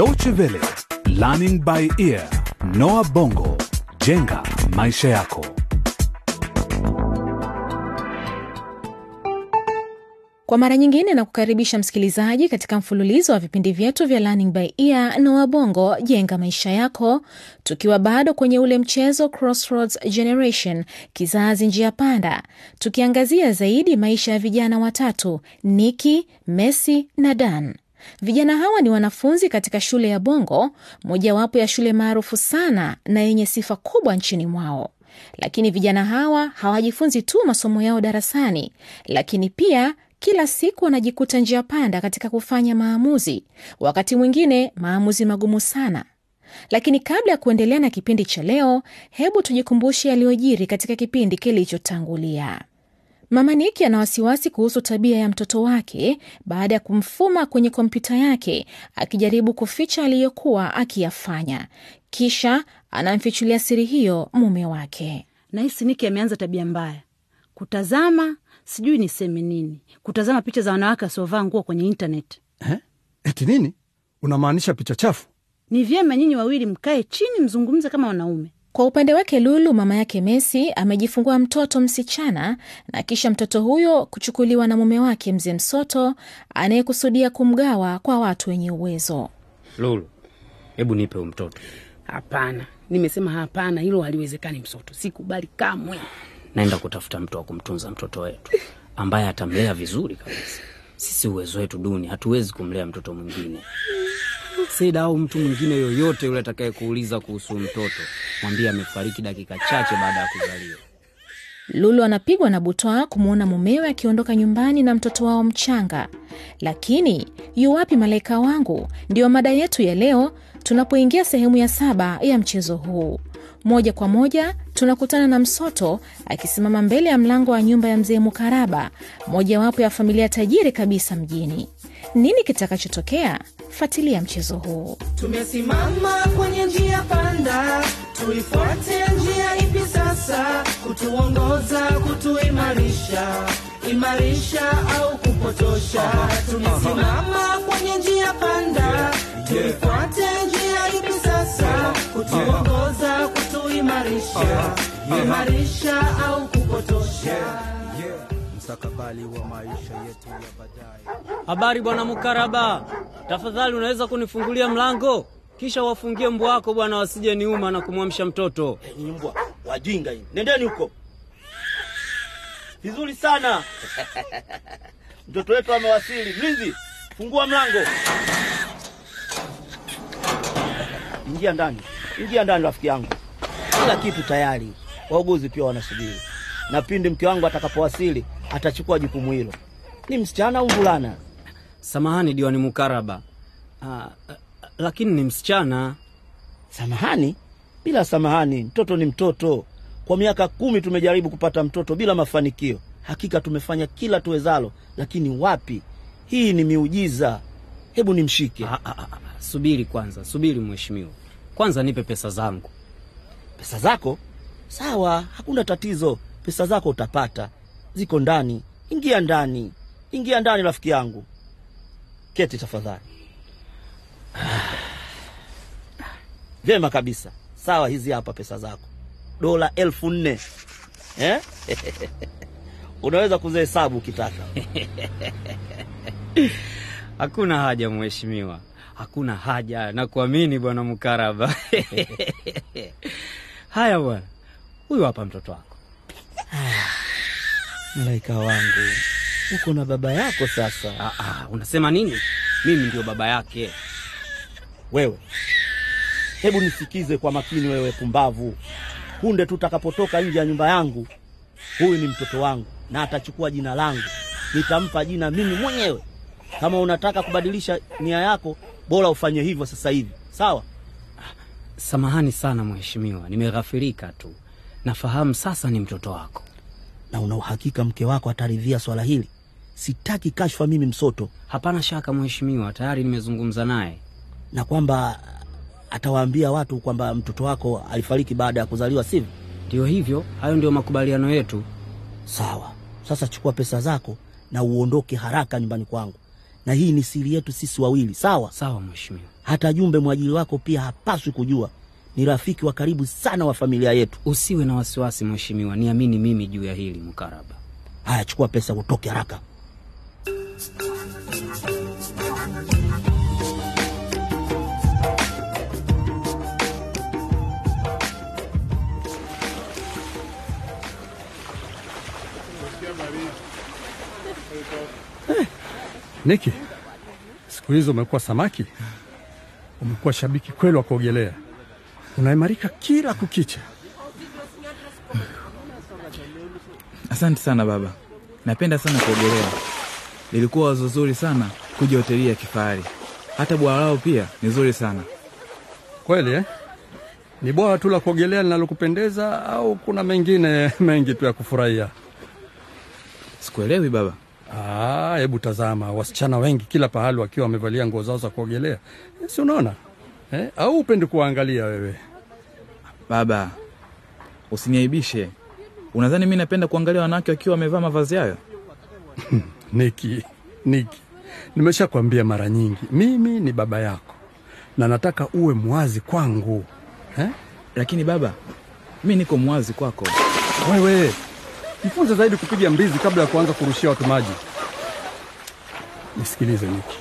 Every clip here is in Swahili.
Deutsche Welle, Learning by Ear, Noah Bongo, jenga maisha yako. Kwa mara nyingine na kukaribisha msikilizaji katika mfululizo wa vipindi vyetu vya Learning by Ear na Wabongo jenga maisha yako, tukiwa bado kwenye ule mchezo Crossroads Generation, kizazi njia panda, tukiangazia zaidi maisha ya vijana watatu Nikki, Messi na Dan. Vijana hawa ni wanafunzi katika shule ya Bongo, mojawapo ya shule maarufu sana na yenye sifa kubwa nchini mwao. Lakini vijana hawa hawajifunzi tu masomo yao darasani, lakini pia kila siku wanajikuta njia panda katika kufanya maamuzi, wakati mwingine maamuzi magumu sana. Lakini kabla ya kuendelea na kipindi cha leo, hebu tujikumbushe yaliyojiri katika kipindi kilichotangulia. Mama Niki ana wasiwasi kuhusu tabia ya mtoto wake baada ya kumfuma kwenye kompyuta yake akijaribu kuficha aliyokuwa akiyafanya. Kisha anamfichulia siri hiyo mume wake. Nahisi Niki ameanza tabia mbaya, kutazama sijui niseme nini, kutazama picha za wanawake wasiovaa nguo kwenye intaneti. Eh? Eti nini? Unamaanisha picha chafu? Ni vyema nyinyi wawili mkae chini, mzungumze kama wanaume. Kwa upande wake Lulu, mama yake Messi, amejifungua mtoto msichana na kisha mtoto huyo kuchukuliwa na mume wake mzee Msoto anayekusudia kumgawa kwa watu wenye uwezo. Lulu, hebu nipe huyu mtoto. Hapana, nimesema hapana, hilo haliwezekani. Msoto, sikubali kamwe. Naenda kutafuta mtu wa kumtunza mtoto wetu ambaye atamlea vizuri kabisa. Sisi uwezo wetu duni, hatuwezi kumlea mtoto mwingine. Seda au mtu mwingine yoyote yule atakaye kuuliza kuhusu mtoto, mwambie amefariki dakika chache baada ya kuzaliwa. Lulu anapigwa na butwaa kumwona mumewe akiondoka nyumbani na mtoto wao mchanga. Lakini yu wapi malaika wangu? Ndiyo mada yetu ya leo, tunapoingia sehemu ya saba ya mchezo huu. Moja kwa moja tunakutana na Msoto akisimama mbele ya mlango wa nyumba ya mzee Mukaraba, mojawapo ya familia tajiri kabisa mjini. Nini kitakachotokea? Fuatilia mchezo huu. Tumesimama kwenye njia panda, tuifuate njia ipi sasa? Kutuongoza, kutuimarisha, imarisha au kupotosha? Tumesimama kwenye njia panda, tuifuate njia ipi sasa? Kutuongoza, kutuimarisha, imarisha au kupotosha? Mstakabali wa maisha yetu ya baadaye. Habari bwana Mukaraba, tafadhali unaweza kunifungulia mlango kisha wafungie mbwa wako bwana, wasije niuma na kumwamsha mtoto. Enyi mbwa wajinga nendeni huko. Vizuri sana mtoto wetu amewasili. Mlinzi, fungua mlango. Ingia ndani, ingia ndani rafiki yangu, kila kitu tayari. Wauguzi pia wanasubiri, na pindi mke wangu atakapowasili atachukua jukumu hilo. Ni msichana au mvulana? Samahani diwani Mukaraba. Ah, ah, lakini ni msichana. Samahani? Bila samahani, mtoto ni mtoto. Kwa miaka kumi tumejaribu kupata mtoto bila mafanikio. Hakika tumefanya kila tuwezalo, lakini wapi? Hii ni miujiza. Hebu nimshike. Ah, ah, ah, subiri kwanza, subiri mheshimiwa, kwanza nipe pesa zangu. Pesa zako? Sawa, hakuna tatizo. Pesa zako utapata, ziko ndani. Ingia ndani, ingia ndani rafiki yangu. Keti tafadhali. Vyema kabisa. Sawa, hizi hapa pesa zako, dola elfu nne eh? Unaweza kuzihesabu ukitaka. Hakuna haja mheshimiwa, hakuna haja nakuamini bwana Mkaraba. Haya bwana, huyu hapa mtoto wako. Malaika wangu, uko na baba yako sasa. Ah, ah, unasema nini? Mimi ndio baba yake. Wewe hebu nisikize kwa makini, wewe pumbavu. Punde tu utakapotoka nje ya nyumba yangu, huyu ni mtoto wangu na atachukua jina langu, nitampa jina mimi mwenyewe. Kama unataka kubadilisha nia yako, bora ufanye hivyo sasa hivi, sawa? Samahani sana mheshimiwa, nimeghafirika tu. Nafahamu sasa ni mtoto wako. Na una uhakika mke wako ataridhia swala hili? Sitaki kashfa mimi Msoto, Hapana shaka mheshimiwa, tayari nimezungumza naye. na kwamba atawaambia watu kwamba mtoto wako alifariki baada ya kuzaliwa, sivyo? Ndio hivyo, hayo ndio makubaliano yetu. Sawa. Sasa chukua pesa zako na uondoke haraka nyumbani kwangu. na hii ni siri yetu sisi wawili, sawa? Sawa mheshimiwa. Hata Jumbe mwajili wako pia hapaswi kujua. Ni rafiki wa karibu sana wa familia yetu. Usiwe na wasiwasi mheshimiwa, niamini mimi juu ya hili mkaraba. Haya, chukua pesa utoke haraka. Niki, siku hizo umekuwa samaki, umekuwa shabiki kweli wa kuogelea, unaimarika kila kukicha. Asante sana baba, napenda sana kuogelea. Lilikuwa wazo zuri sana kuja hoteli ya kifahari. Hata bwawa lao pia ni zuri sana. Kweli eh? Ni bwawa tu la kuogelea linalokupendeza au kuna mengine mengi tu ya kufurahia? Sikuelewi baba. Ah, hebu tazama wasichana wengi kila pahali wakiwa wamevalia nguo zao za kuogelea, si unaona eh? Au upendi kuwaangalia wewe? Baba, usiniaibishe. Unadhani mi napenda kuangalia wanawake wakiwa wamevaa mavazi hayo? Niki, Niki, nimeshakwambia mara nyingi, mimi ni baba yako na nataka uwe mwazi kwangu eh? Lakini baba, mi niko mwazi kwako. Wewe jifunze zaidi kupiga mbizi kabla ya kuanza kurushia watu maji. Nisikilize Niki,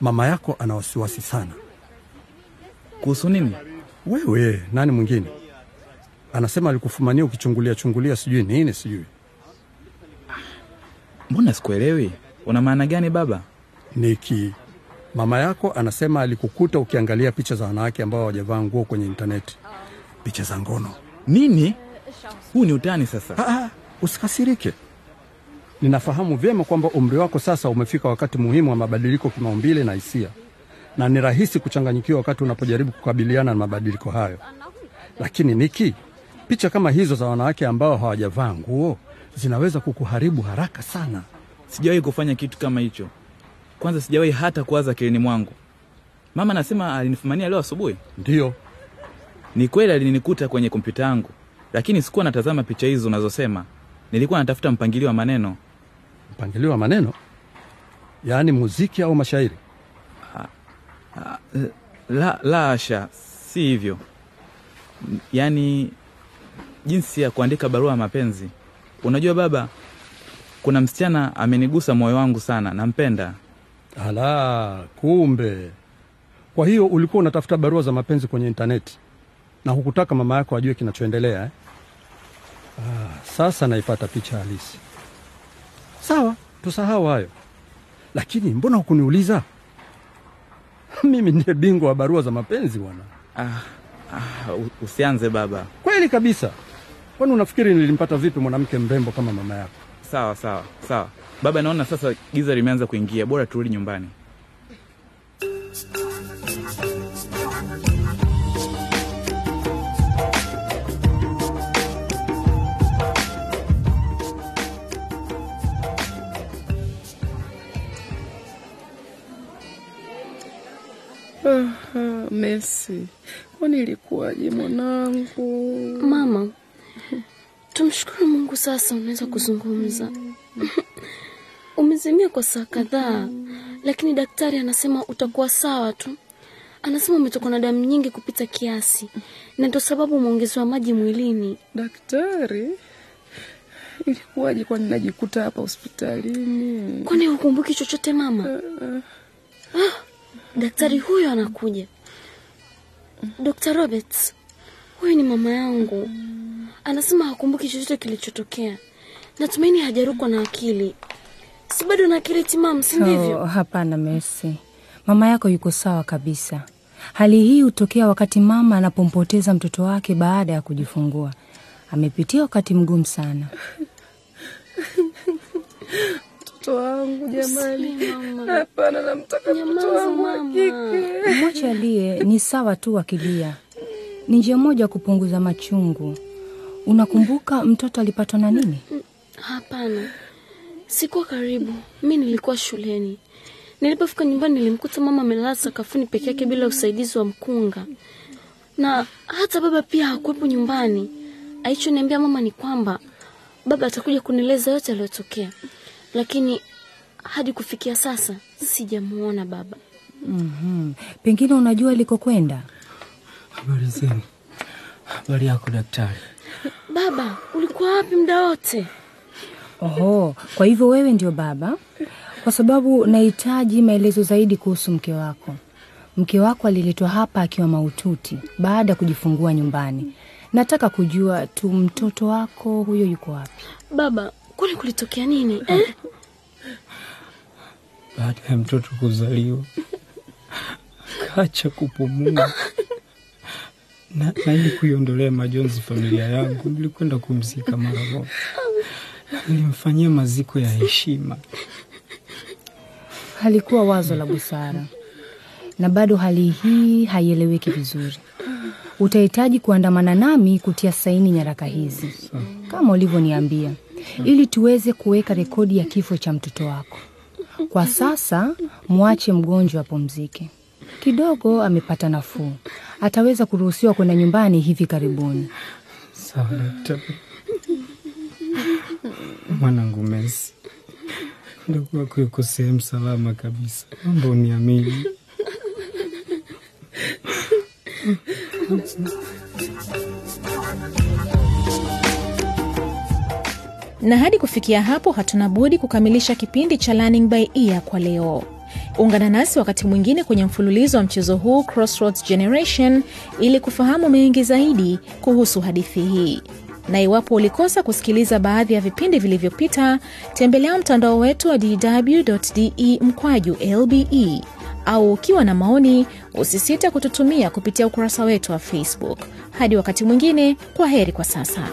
mama yako ana wasiwasi sana. Kuhusu nini? Wewe nani mwingine? Anasema alikufumania ukichungulia chungulia sijui nini sijui. Mbona sikuelewi? Una maana gani baba? Niki, mama yako anasema alikukuta ukiangalia picha za wanawake ambao hawajavaa nguo kwenye intaneti, picha za ngono. Nini? Huu ni utani sasa. Ah, usikasirike. Ninafahamu vyema kwamba umri wako sasa umefika wakati muhimu wa mabadiliko kimaumbile na hisia, na ni rahisi kuchanganyikiwa wakati unapojaribu kukabiliana na mabadiliko hayo. Lakini Niki, picha kama hizo za wanawake ambao hawajavaa nguo zinaweza kukuharibu haraka sana. Sijawahi kufanya kitu kama hicho. Kwanza sijawahi hata kuwaza akilini mwangu. Mama anasema alinifumania leo asubuhi. Ndiyo, Ni kweli alinikuta kwenye kompyuta yangu, lakini sikuwa natazama picha hizo unazosema. Nilikuwa natafuta mpangilio wa maneno. mpangilio wa maneno, yaani muziki au mashairi. La, la asha, si hivyo. Yaani jinsi ya kuandika barua ya mapenzi. Unajua baba, kuna msichana amenigusa moyo wangu sana, nampenda. Ala, kumbe. Kwa hiyo ulikuwa unatafuta barua za mapenzi kwenye intaneti na hukutaka mama yako ajue kinachoendelea eh? Ah, sasa naipata picha halisi. Sawa, tusahau hayo, lakini mbona hukuniuliza? Mimi ndiye bingwa wa barua za mapenzi bwana. Ah, ah, usianze baba. Kweli kabisa. Kwani unafikiri nilimpata vipi mwanamke mrembo kama mama yako? Sawa sawa sawa baba, naona sasa giza limeanza kuingia, bora turudi nyumbani. Messi, kwani ilikuwaje mwanangu? Mama, tumshukuru Mungu, sasa unaweza kuzungumza. Umezimia kwa saa kadhaa, lakini daktari anasema utakuwa sawa tu. Anasema umetokwa na damu nyingi kupita kiasi, na ndio sababu umeongezewa maji mwilini. Daktari, ilikuwaje kwani najikuta hapa hospitalini? Kwani hukumbuki chochote mama? Ah, daktari huyo anakuja. Dr. Roberts, huyu ni mama yangu. Anasema hakumbuki chochote kilichotokea. Natumaini hajarukwa na akili. Si bado na akili timamu, si ndivyo? Oh, hapana mesi mama yako yuko sawa kabisa. Hali hii hutokea wakati mama anapompoteza mtoto wake baada ya kujifungua. Amepitia wakati mgumu sana. Mtoto wangu jamani, hapana, namtaka mtoto wangu akike. Mwache alie, ni sawa tu akilia. Ni njia moja ya kupunguza machungu. Unakumbuka mtoto alipatwa na nini? Hapana, sikuwa karibu. Mi nilikuwa shuleni. Nilipofika nyumbani, nilimkuta mama amelala sakafuni peke yake bila usaidizi wa mkunga, na hata baba pia hakuwepo nyumbani. Alichoniambia mama ni kwamba baba atakuja kunieleza yote yaliyotokea, lakini hadi kufikia sasa Sijamuona baba. mm Pengine unajua alikokwenda. Habari zenu. Habari yako daktari? Baba, ulikuwa wapi muda wote? Oho, kwa hivyo wewe ndio baba? Kwa sababu nahitaji maelezo zaidi kuhusu mke wako. Mke wako aliletwa hapa akiwa maututi baada ya kujifungua nyumbani. Nataka kujua tu mtoto wako huyo yuko wapi? Baba, kwani kulitokea nini eh? Baada ya mtoto kuzaliwa kacha kupumua na, na ili kuiondolea majonzi familia yangu, nilikwenda kumzika mara moja. Nilimfanyia maziko ya heshima. Halikuwa wazo la busara, na bado hali hii haieleweki vizuri. Utahitaji kuandamana nami kutia saini nyaraka hizi kama ulivyoniambia, ili tuweze kuweka rekodi ya kifo cha mtoto wako. Kwa sasa mwache mgonjwa apumzike kidogo, amepata nafuu, ataweza kuruhusiwa kwenda nyumbani hivi karibuni. Sawa daktari. Mwanangu Messi, ndugu wako yuko sehemu salama kabisa, naomba uniamini. Na hadi kufikia hapo, hatuna budi kukamilisha kipindi cha Learning by Ear kwa leo. Ungana nasi wakati mwingine kwenye mfululizo wa mchezo huu Crossroads Generation ili kufahamu mengi zaidi kuhusu hadithi hii. Na iwapo ulikosa kusikiliza baadhi ya vipindi vilivyopita, tembelea mtandao wetu wa dw.de mkwaju lbe, au ukiwa na maoni usisite kututumia kupitia ukurasa wetu wa Facebook. Hadi wakati mwingine, kwa heri kwa sasa.